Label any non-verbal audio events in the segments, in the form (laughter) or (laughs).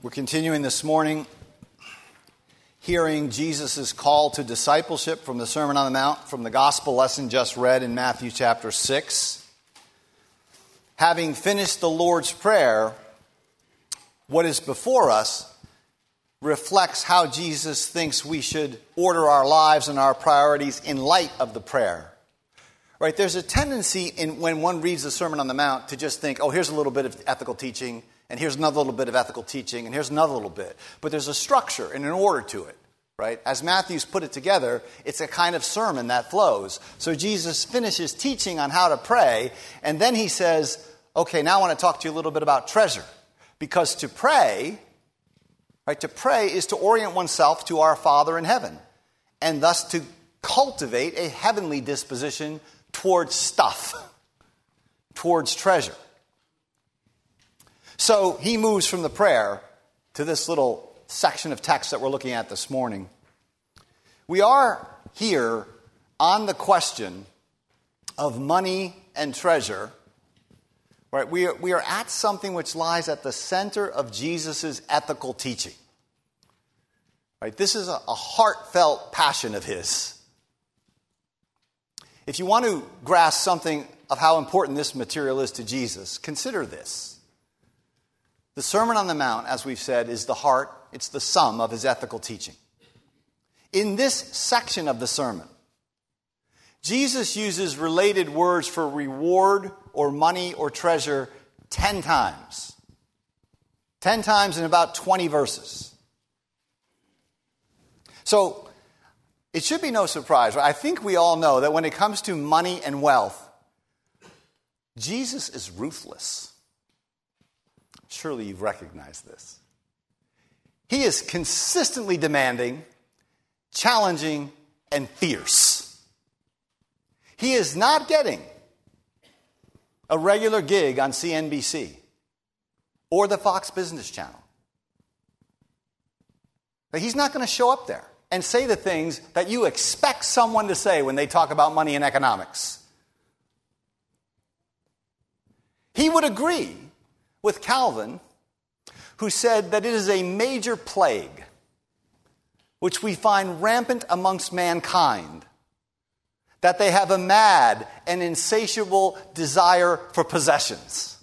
We're continuing this morning hearing Jesus' call to discipleship from the Sermon on the Mount, from the gospel lesson just read in Matthew chapter 6. Having finished the Lord's Prayer, what is before us reflects how Jesus thinks we should order our lives and our priorities in light of the prayer. Right? There's a tendency in when one reads the Sermon on the Mount to just think, oh, here's a little bit of ethical teaching and here's another little bit of ethical teaching, and here's another little bit. But there's a structure and an order to it, right? As Matthew's put it together, it's a kind of sermon that flows. So Jesus finishes teaching on how to pray, and then he says, okay, now I want to talk to you a little bit about treasure. Because to pray, right, to pray is to orient oneself to our Father in heaven, and thus to cultivate a heavenly disposition towards stuff, towards treasure. So he moves from the prayer to this little section of text that we're looking at this morning. We are here on the question of money and treasure. Right? We are, we are at something which lies at the center of Jesus' ethical teaching. Right? This is a, a heartfelt passion of his. If you want to grasp something of how important this material is to Jesus, consider this. The Sermon on the Mount, as we've said, is the heart, it's the sum of his ethical teaching. In this section of the sermon, Jesus uses related words for reward or money or treasure 10 times. 10 times in about 20 verses. So, it should be no surprise. I think we all know that when it comes to money and wealth, Jesus is ruthless. Surely you've recognized this. He is consistently demanding, challenging, and fierce. He is not getting a regular gig on CNBC or the Fox Business Channel. But he's not going to show up there and say the things that you expect someone to say when they talk about money and economics. He would agree with Calvin, who said that it is a major plague which we find rampant amongst mankind, that they have a mad and insatiable desire for possessions.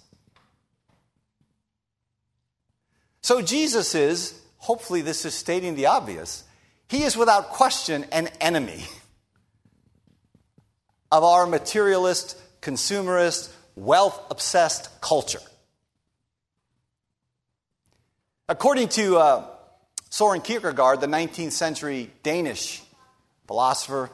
So Jesus is, hopefully, this is stating the obvious, he is without question an enemy of our materialist, consumerist, wealth obsessed culture. According to uh, Soren Kierkegaard, the 19th century Danish philosopher,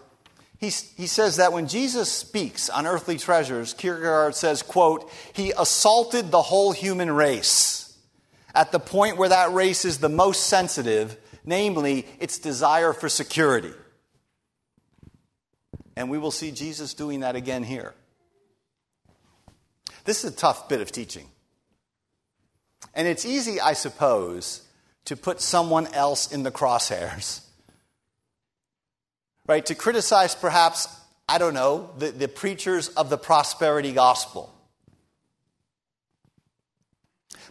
he, he says that when Jesus speaks on earthly treasures, Kierkegaard says, quote, he assaulted the whole human race at the point where that race is the most sensitive, namely its desire for security. And we will see Jesus doing that again here. This is a tough bit of teaching. And it's easy, I suppose, to put someone else in the crosshairs. (laughs) Right? To criticize, perhaps, I don't know, the, the preachers of the prosperity gospel.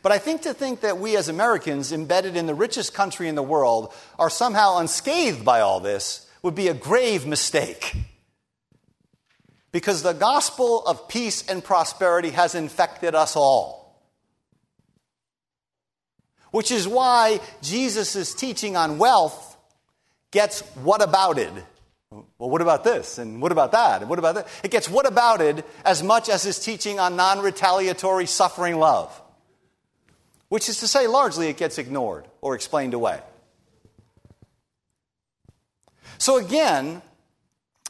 But I think to think that we as Americans, embedded in the richest country in the world, are somehow unscathed by all this would be a grave mistake. Because the gospel of peace and prosperity has infected us all. Which is why Jesus' teaching on wealth gets what about it? Well, what about this? And what about that? And what about that? It gets what about it as much as his teaching on non retaliatory suffering love. Which is to say, largely it gets ignored or explained away. So, again,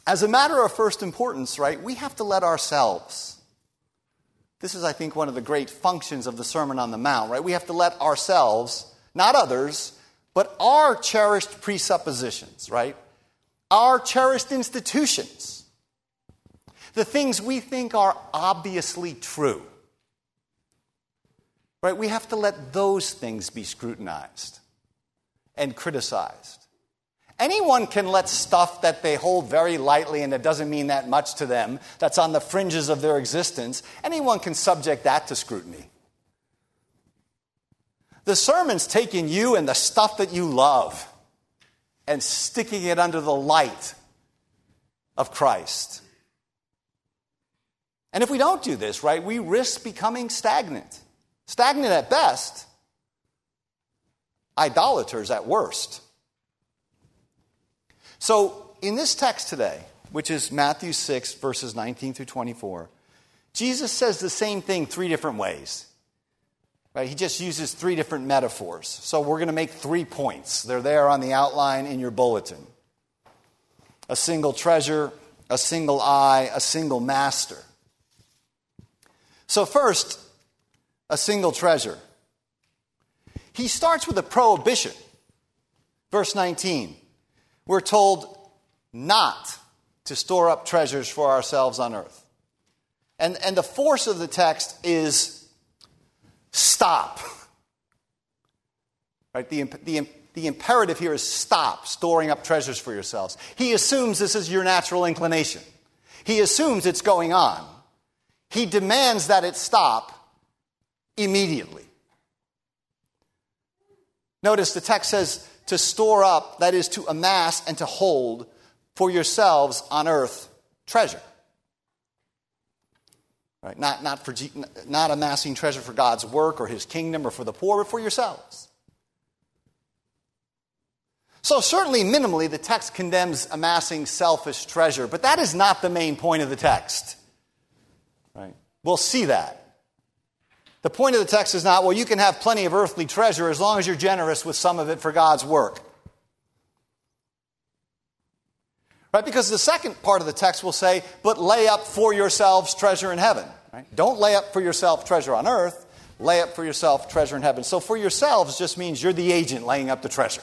as a matter of first importance, right, we have to let ourselves this is, I think, one of the great functions of the Sermon on the Mount, right? We have to let ourselves, not others, but our cherished presuppositions, right? Our cherished institutions, the things we think are obviously true, right? We have to let those things be scrutinized and criticized. Anyone can let stuff that they hold very lightly and it doesn't mean that much to them, that's on the fringes of their existence, anyone can subject that to scrutiny. The sermon's taking you and the stuff that you love and sticking it under the light of Christ. And if we don't do this, right, we risk becoming stagnant. Stagnant at best, idolaters at worst. So, in this text today, which is Matthew 6, verses 19 through 24, Jesus says the same thing three different ways. Right? He just uses three different metaphors. So we're going to make three points. They're there on the outline in your bulletin a single treasure, a single eye, a single master. So, first, a single treasure. He starts with a prohibition. Verse 19. We're told not to store up treasures for ourselves on earth. And, and the force of the text is stop. Right? The, the, the imperative here is stop storing up treasures for yourselves. He assumes this is your natural inclination. He assumes it's going on. He demands that it stop immediately. Notice the text says to store up, that is to amass and to hold for yourselves on earth treasure. Right? Not, not, for, not amassing treasure for God's work or his kingdom or for the poor, but for yourselves. So, certainly, minimally, the text condemns amassing selfish treasure, but that is not the main point of the text. Right? We'll see that. The point of the text is not, well, you can have plenty of earthly treasure as long as you're generous with some of it for God's work. Right? Because the second part of the text will say, but lay up for yourselves treasure in heaven. Right? Don't lay up for yourself treasure on earth, lay up for yourself treasure in heaven. So for yourselves just means you're the agent laying up the treasure.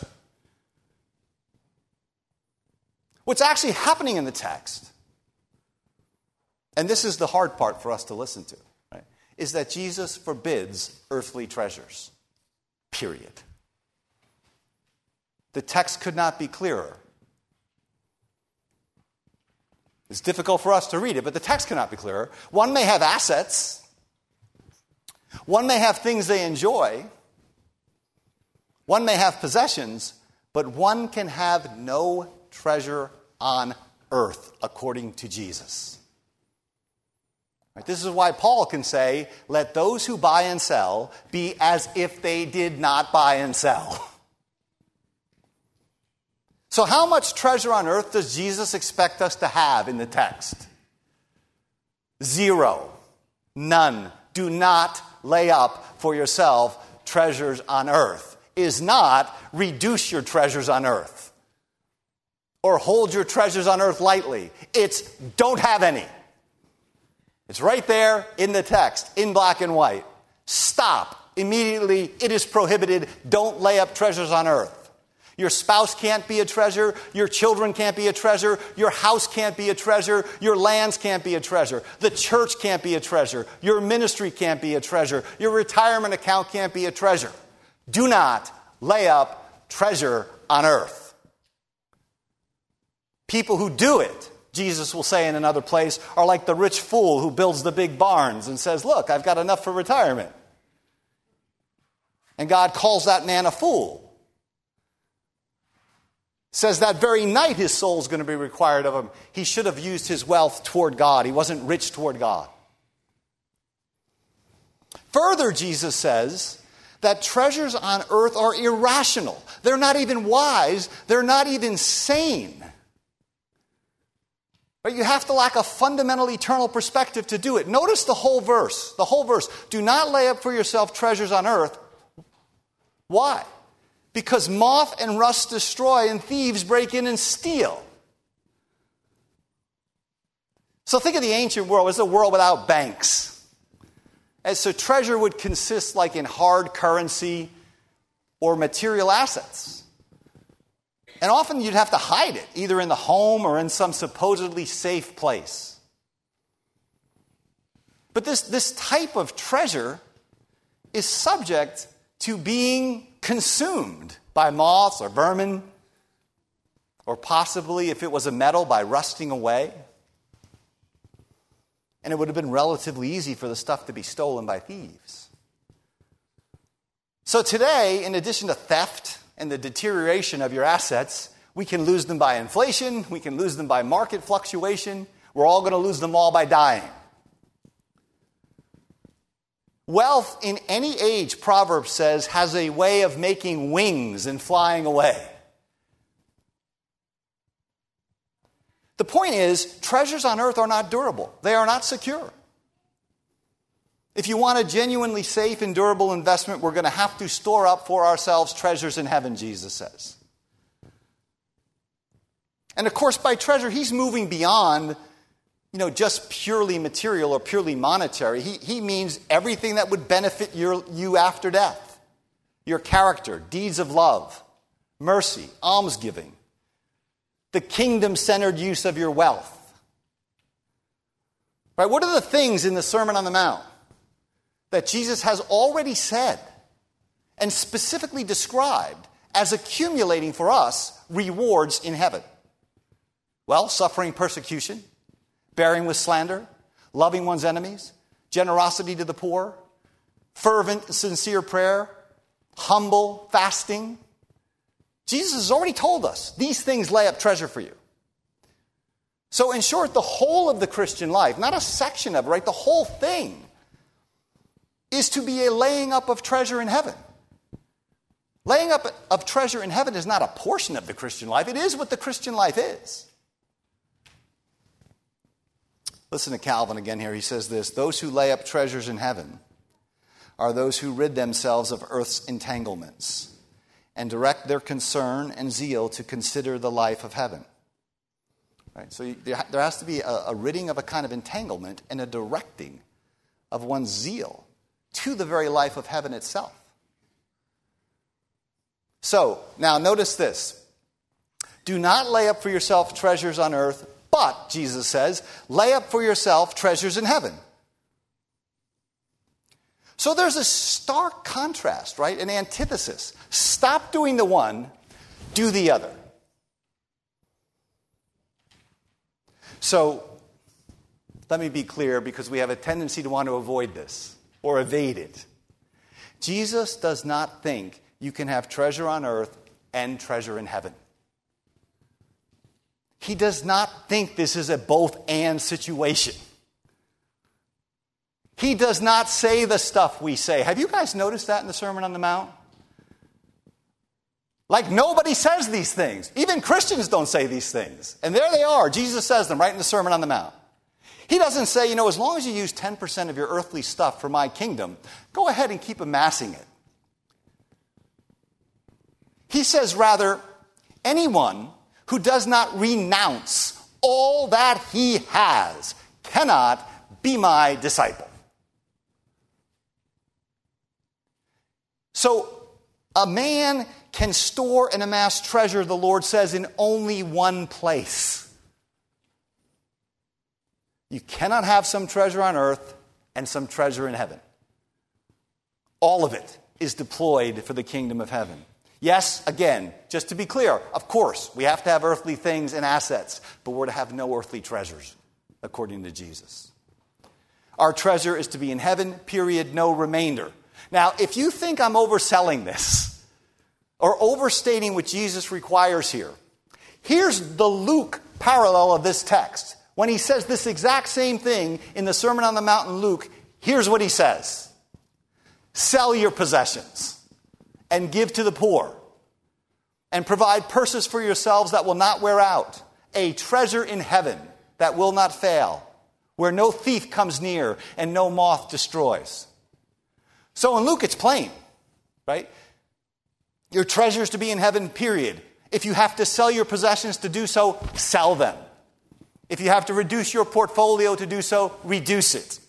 What's actually happening in the text, and this is the hard part for us to listen to, is that Jesus forbids earthly treasures. Period. The text could not be clearer. It's difficult for us to read it, but the text cannot be clearer. One may have assets, one may have things they enjoy, one may have possessions, but one can have no treasure on earth, according to Jesus. Right, this is why Paul can say, Let those who buy and sell be as if they did not buy and sell. (laughs) So, how much treasure on earth does Jesus expect us to have in the text? Zero. None. Do not lay up for yourself treasures on earth. Is not reduce your treasures on earth or hold your treasures on earth lightly. It's don't have any. It's right there in the text, in black and white. Stop. Immediately, it is prohibited. Don't lay up treasures on earth. Your spouse can't be a treasure. Your children can't be a treasure. Your house can't be a treasure. Your lands can't be a treasure. The church can't be a treasure. Your ministry can't be a treasure. Your retirement account can't be a treasure. Do not lay up treasure on earth. People who do it, Jesus will say in another place, are like the rich fool who builds the big barns and says, Look, I've got enough for retirement. And God calls that man a fool says that very night his soul is going to be required of him. He should have used his wealth toward God. He wasn't rich toward God. Further, Jesus says that treasures on earth are irrational. They're not even wise, they're not even sane. But you have to lack a fundamental eternal perspective to do it. Notice the whole verse. The whole verse. Do not lay up for yourself treasures on earth. Why? because moth and rust destroy and thieves break in and steal. So think of the ancient world as a world without banks. And so treasure would consist like in hard currency or material assets. And often you'd have to hide it, either in the home or in some supposedly safe place. But this, this type of treasure is subject to being consumed by moths or vermin, or possibly, if it was a metal, by rusting away. And it would have been relatively easy for the stuff to be stolen by thieves. So today, in addition to theft and the deterioration of your assets, we can lose them by inflation, we can lose them by market fluctuation, we're all going to lose them all by dying. Wealth in any age, Proverbs says, has a way of making wings and flying away. The point is, treasures on earth are not durable, they are not secure. If you want a genuinely safe and durable investment, we're going to have to store up for ourselves treasures in heaven, Jesus says. And of course, by treasure, he's moving beyond you know, just purely material or purely monetary. He, he means everything that would benefit your, you after death your character, deeds of love, mercy, almsgiving, the kingdom centered use of your wealth. Right? What are the things in the Sermon on the Mount that Jesus has already said and specifically described as accumulating for us rewards in heaven? Well, suffering persecution, bearing with slander, loving one's enemies, generosity to the poor, fervent, sincere prayer, humble, fasting. Jesus has already told us these things lay up treasure for you. So, in short, the whole of the Christian life, not a section of it, right? The whole thing is to be a laying up of treasure in heaven. Laying up of treasure in heaven is not a portion of the Christian life, it is what the Christian life is. Listen to Calvin again here. He says this Those who lay up treasures in heaven are those who rid themselves of earth's entanglements and direct their concern and zeal to consider the life of heaven. Right? So there has to be a, a ridding of a kind of entanglement and a directing of one's zeal to the very life of heaven itself. So, now notice this. Do not lay up for yourself treasures on earth but, Jesus says, lay up for yourself treasures in heaven. So there's a stark contrast, right? An antithesis. Stop doing the one, do the other. So let me be clear because we have a tendency to want to avoid this or evade it. Jesus does not think you can have treasure on earth and treasure in heaven. He does not think this is a both and situation. He does not say the stuff we say. Have you guys noticed that in the Sermon on the Mount? Like nobody says these things. Even Christians don't say these things. And there they are. Jesus says them right in the Sermon on the Mount. He doesn't say, you know, as long as you use 10% of your earthly stuff for my kingdom, go ahead and keep amassing it. He says, rather, anyone who does not renounce all that he has cannot be my disciple. So, a man can store and amass treasure, the Lord says, in only one place. You cannot have some treasure on earth and some treasure in heaven. All of it is deployed for the kingdom of heaven. Yes, again, just to be clear, of course, we have to have earthly things and assets, but we're to have no earthly treasures, according to Jesus. Our treasure is to be in heaven, period, no remainder. Now, if you think I'm overselling this or overstating what Jesus requires here, here's the Luke parallel of this text. When he says this exact same thing in the Sermon on the Mount in Luke, here's what he says Sell your possessions and give to the poor. And provide purses for yourselves that will not wear out, a treasure in heaven that will not fail, where no thief comes near and no moth destroys. So in Luke, it's plain, right? Your treasures to be in heaven, period. If you have to sell your possessions to do so, sell them. If you have to reduce your portfolio to do so, reduce it.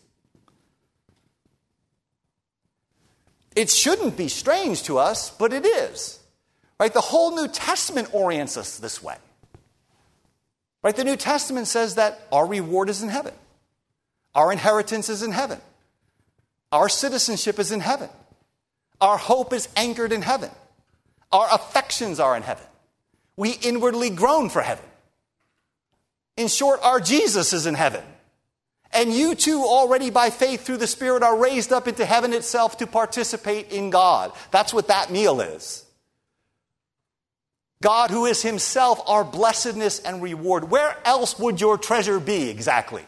It shouldn't be strange to us, but it is. Right? The whole New Testament orients us this way. Right? The New Testament says that our reward is in heaven. Our inheritance is in heaven. Our citizenship is in heaven. Our hope is anchored in heaven. Our affections are in heaven. We inwardly groan for heaven. In short, our Jesus is in heaven. And you too, already by faith through the Spirit, are raised up into heaven itself to participate in God. That's what that meal is. God, who is Himself our blessedness and reward. Where else would your treasure be exactly?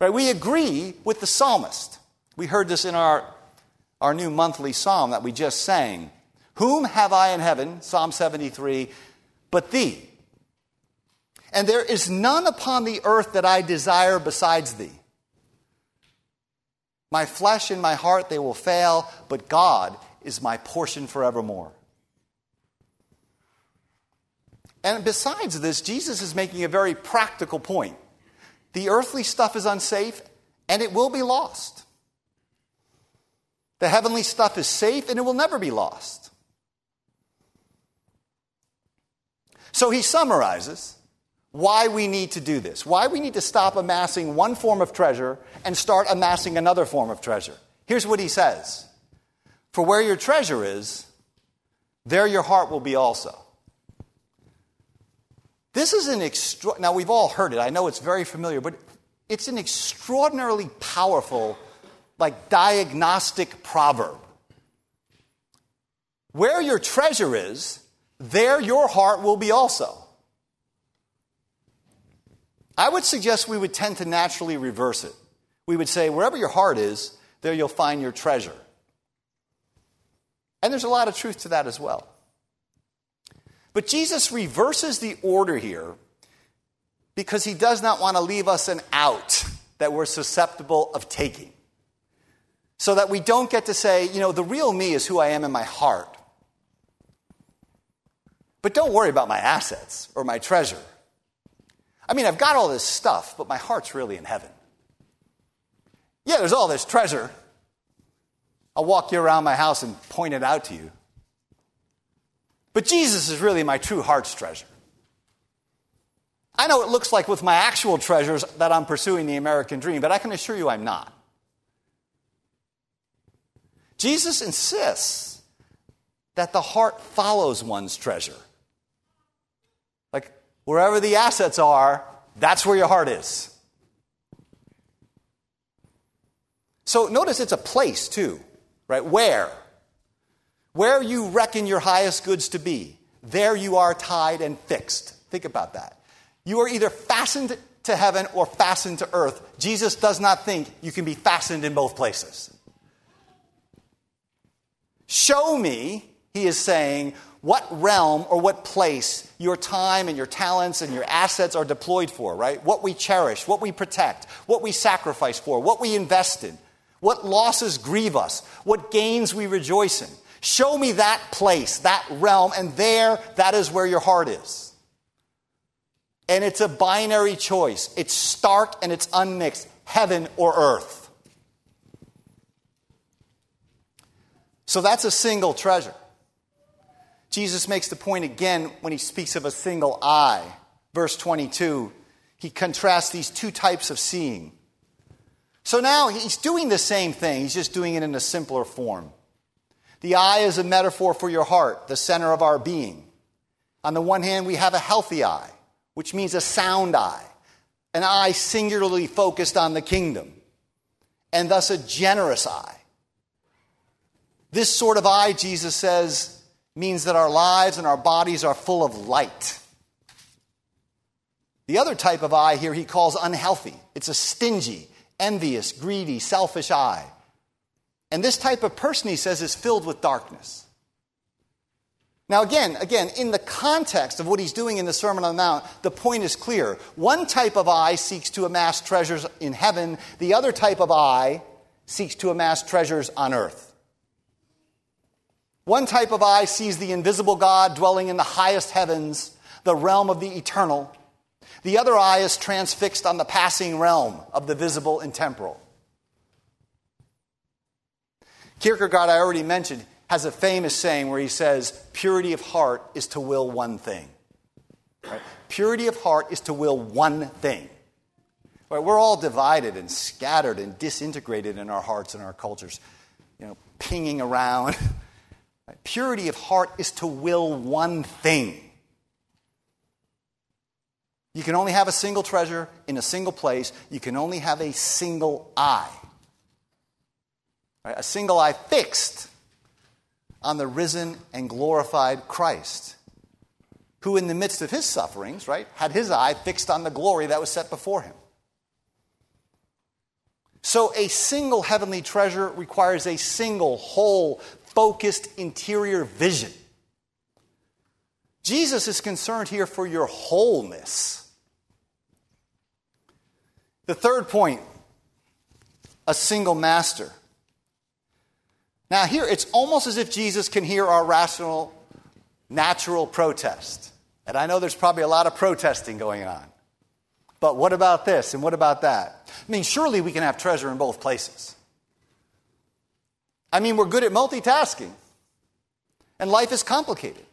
Right? We agree with the psalmist. We heard this in our, our new monthly psalm that we just sang. Whom have I in heaven, Psalm 73, but thee? And there is none upon the earth that I desire besides thee. My flesh and my heart, they will fail, but God is my portion forevermore. And besides this, Jesus is making a very practical point. The earthly stuff is unsafe, and it will be lost. The heavenly stuff is safe, and it will never be lost. So he summarizes why we need to do this, why we need to stop amassing one form of treasure and start amassing another form of treasure. Here's what he says For where your treasure is, there your heart will be also. This is an extra. Now, we've all heard it. I know it's very familiar, but it's an extraordinarily powerful, like, diagnostic proverb. Where your treasure is, there your heart will be also. I would suggest we would tend to naturally reverse it. We would say, wherever your heart is, there you'll find your treasure. And there's a lot of truth to that as well. But Jesus reverses the order here because he does not want to leave us an out that we're susceptible of taking. So that we don't get to say, you know, the real me is who I am in my heart. But don't worry about my assets or my treasure. I mean, I've got all this stuff, but my heart's really in heaven. Yeah, there's all this treasure. I'll walk you around my house and point it out to you. But Jesus is really my true heart's treasure. I know it looks like with my actual treasures that I'm pursuing the American dream, but I can assure you I'm not. Jesus insists that the heart follows one's treasure. Like wherever the assets are, that's where your heart is. So notice it's a place too, right? Where? Where you reckon your highest goods to be, there you are tied and fixed. Think about that. You are either fastened to heaven or fastened to earth. Jesus does not think you can be fastened in both places. Show me, he is saying, what realm or what place your time and your talents and your assets are deployed for, right? What we cherish, what we protect, what we sacrifice for, what we invest in, what losses grieve us, what gains we rejoice in. Show me that place, that realm, and there, that is where your heart is. And it's a binary choice. It's stark and it's unmixed heaven or earth. So that's a single treasure. Jesus makes the point again when he speaks of a single eye. Verse 22, he contrasts these two types of seeing. So now he's doing the same thing, he's just doing it in a simpler form. The eye is a metaphor for your heart, the center of our being. On the one hand, we have a healthy eye, which means a sound eye, an eye singularly focused on the kingdom, and thus a generous eye. This sort of eye, Jesus says, means that our lives and our bodies are full of light. The other type of eye here he calls unhealthy. It's a stingy, envious, greedy, selfish eye. And this type of person, he says, is filled with darkness. Now, again, again, in the context of what he's doing in the Sermon on the Mount, the point is clear. One type of eye seeks to amass treasures in heaven, the other type of eye seeks to amass treasures on earth. One type of eye sees the invisible God dwelling in the highest heavens, the realm of the eternal. The other eye is transfixed on the passing realm of the visible and temporal. Kierkegaard, I already mentioned, has a famous saying where he says, Purity of heart is to will one thing. Right? Purity of heart is to will one thing. Right? We're all divided and scattered and disintegrated in our hearts and our cultures, you know, pinging around. (laughs) Purity of heart is to will one thing. You can only have a single treasure in a single place. You can only have a single eye. Right? A single eye fixed on the risen and glorified Christ, who, in the midst of his sufferings, right, had his eye fixed on the glory that was set before him. So, a single heavenly treasure requires a single, whole, focused interior vision. Jesus is concerned here for your wholeness. The third point a single master. Now, here it's almost as if Jesus can hear our rational, natural protest. And I know there's probably a lot of protesting going on. But what about this and what about that? I mean, surely we can have treasure in both places. I mean, we're good at multitasking, and life is complicated.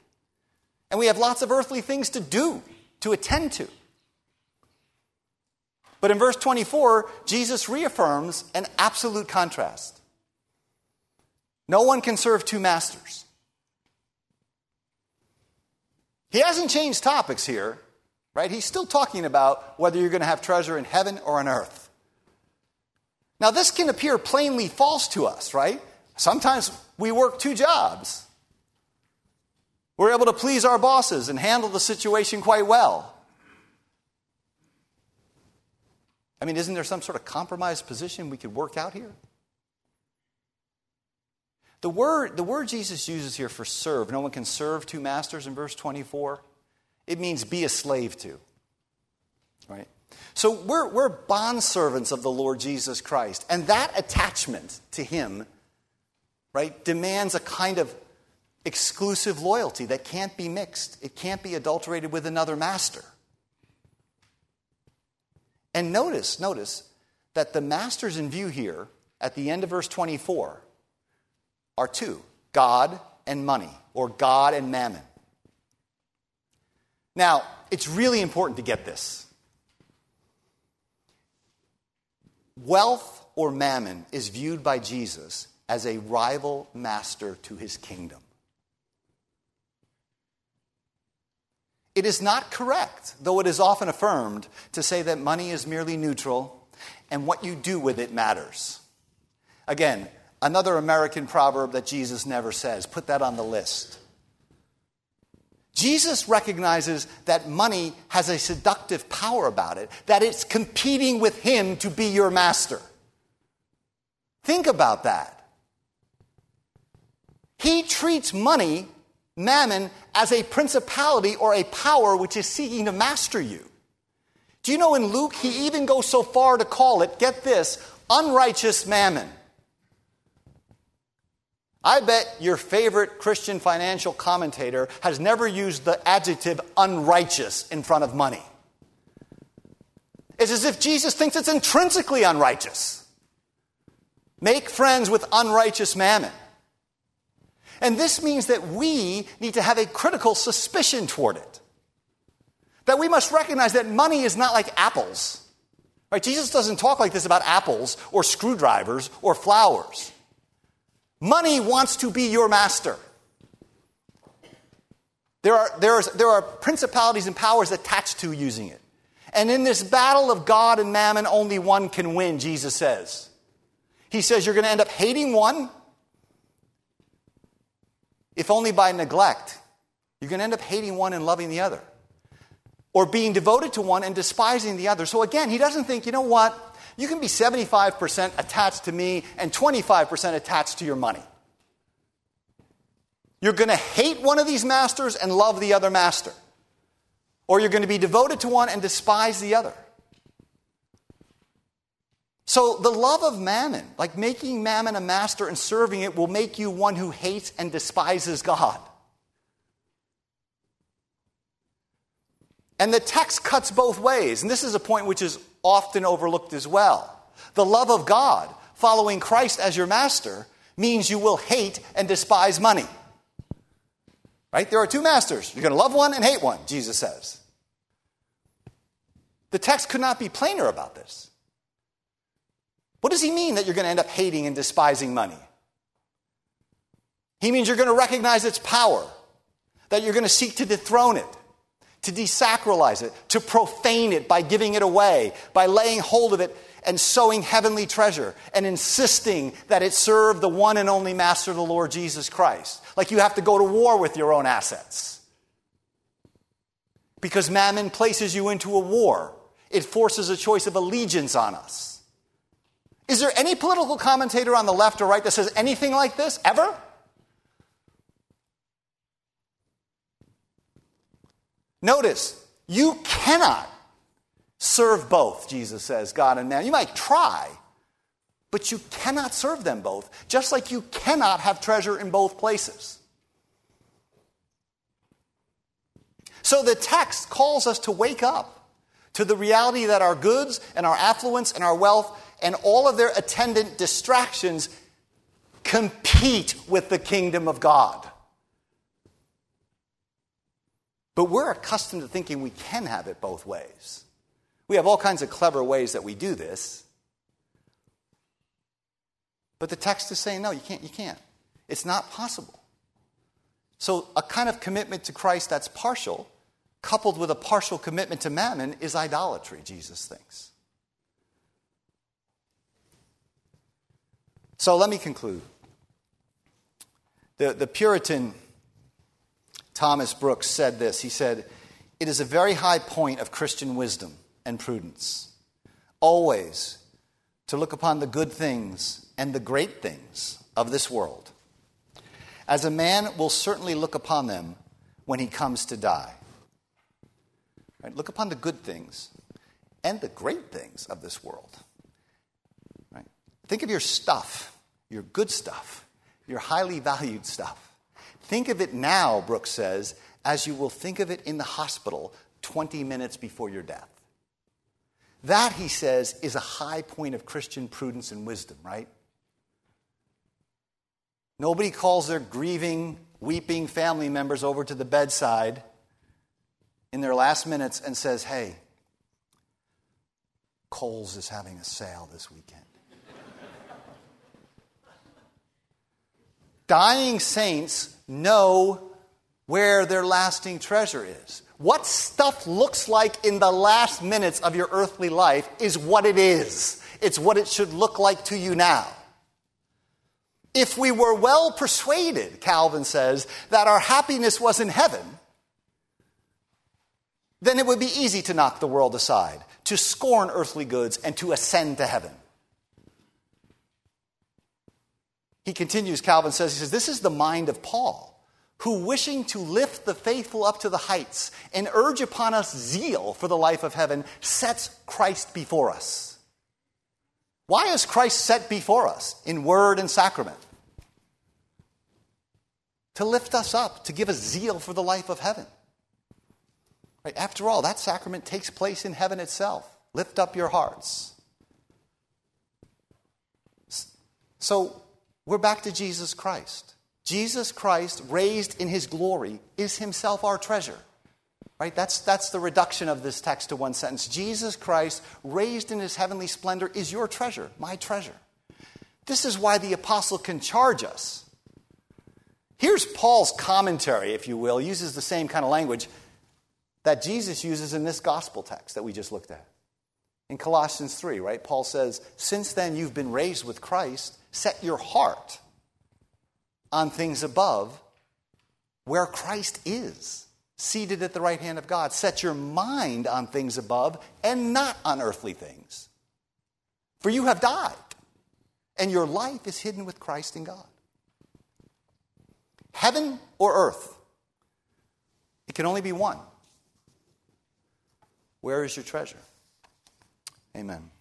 And we have lots of earthly things to do, to attend to. But in verse 24, Jesus reaffirms an absolute contrast. No one can serve two masters. He hasn't changed topics here, right? He's still talking about whether you're going to have treasure in heaven or on earth. Now, this can appear plainly false to us, right? Sometimes we work two jobs. We're able to please our bosses and handle the situation quite well. I mean, isn't there some sort of compromised position we could work out here? The word, the word Jesus uses here for serve, no one can serve two masters in verse 24, it means be a slave to. Right? So we're, we're bondservants of the Lord Jesus Christ, and that attachment to Him, right, demands a kind of exclusive loyalty that can't be mixed. It can't be adulterated with another master. And notice, notice that the masters in view here at the end of verse 24 are two God and money, or God and mammon. Now, it's really important to get this. Wealth or mammon is viewed by Jesus as a rival master to his kingdom. It is not correct, though it is often affirmed, to say that money is merely neutral and what you do with it matters. Again, another American proverb that Jesus never says. Put that on the list. Jesus recognizes that money has a seductive power about it, that it's competing with him to be your master. Think about that. He treats money mammon as a principality or a power which is seeking to master you. Do you know in Luke, he even goes so far to call it, get this, unrighteous mammon. I bet your favorite Christian financial commentator has never used the adjective unrighteous in front of money. It's as if Jesus thinks it's intrinsically unrighteous. Make friends with unrighteous mammon. And this means that we need to have a critical suspicion toward it. That we must recognize that money is not like apples. Right? Jesus doesn't talk like this about apples or screwdrivers or flowers. Money wants to be your master. There are, there, is, there are principalities and powers attached to using it. And in this battle of God and mammon, only one can win, Jesus says. He says you're going to end up hating one if only by neglect. You're going to end up hating one and loving the other. Or being devoted to one and despising the other. So again, he doesn't think, you know what? You can be 75% attached to me and 25% attached to your money. You're going to hate one of these masters and love the other master. Or you're going to be devoted to one and despise the other. So, the love of mammon, like making mammon a master and serving it, will make you one who hates and despises God. And the text cuts both ways, and this is a point which is often overlooked as well. The love of God, following Christ as your master, means you will hate and despise money. Right? There are two masters. You're going to love one and hate one, Jesus says. The text could not be plainer about this. What does he mean that you're going to end up hating and despising money? He means you're going to recognize its power, that you're going to seek to dethrone it, to desacralize it, to profane it by giving it away, by laying hold of it and sowing heavenly treasure and insisting that it serve the one and only master, the Lord Jesus Christ. Like you have to go to war with your own assets. Because mammon places you into a war, it forces a choice of allegiance on us. Is there any political commentator on the left or right that says anything like this ever? Notice, you cannot serve both, Jesus says, God and man. You might try, but you cannot serve them both, just like you cannot have treasure in both places. So the text calls us to wake up to the reality that our goods and our affluence and our wealth and all of their attendant distractions compete with the kingdom of God. But we're accustomed to thinking we can have it both ways. We have all kinds of clever ways that we do this. But the text is saying, no, you can't, you can't. It's not possible. So, a kind of commitment to Christ that's partial, coupled with a partial commitment to mammon, is idolatry, Jesus thinks. So, let me conclude. The, the Puritan Thomas Brooks said this. He said, It is a very high point of Christian wisdom and prudence, always to look upon the good things and the great things of this world, as a man will certainly look upon them when he comes to die. Right? Look upon the good things and the great things of this world. Think of your stuff, your good stuff, your highly valued stuff. Think of it now, Brooks says, as you will think of it in the hospital 20 minutes before your death. That, he says, is a high point of Christian prudence and wisdom, right? Nobody calls their grieving, weeping family members over to the bedside in their last minutes and says, Hey, Kohl's is having a sale this weekend. Dying saints know where their lasting treasure is. What stuff looks like in the last minutes of your earthly life is what it is. It's what it should look like to you now. If we were well persuaded, Calvin says, that our happiness was in heaven, then it would be easy to knock the world aside, to scorn earthly goods, and to ascend to heaven. He continues, Calvin says, he says, This is the mind of Paul, who, wishing to lift the faithful up to the heights and urge upon us zeal for the life of heaven, sets Christ before us. Why is Christ set before us in word and sacrament? To lift us up, to give us zeal for the life of heaven. Right? After all, that sacrament takes place in heaven itself. Lift up your hearts. So, we're back to Jesus Christ. Jesus Christ, raised in his glory, is himself our treasure. Right? That's, that's the reduction of this text to one sentence. Jesus Christ, raised in his heavenly splendor, is your treasure, my treasure. This is why the apostle can charge us. Here's Paul's commentary, if you will, uses the same kind of language that Jesus uses in this gospel text that we just looked at. In Colossians 3, right? Paul says, Since then you've been raised with Christ, set your heart on things above where Christ is, seated at the right hand of God. Set your mind on things above and not on earthly things. For you have died, and your life is hidden with Christ in God. Heaven or earth? It can only be one. Where is your treasure? Amen.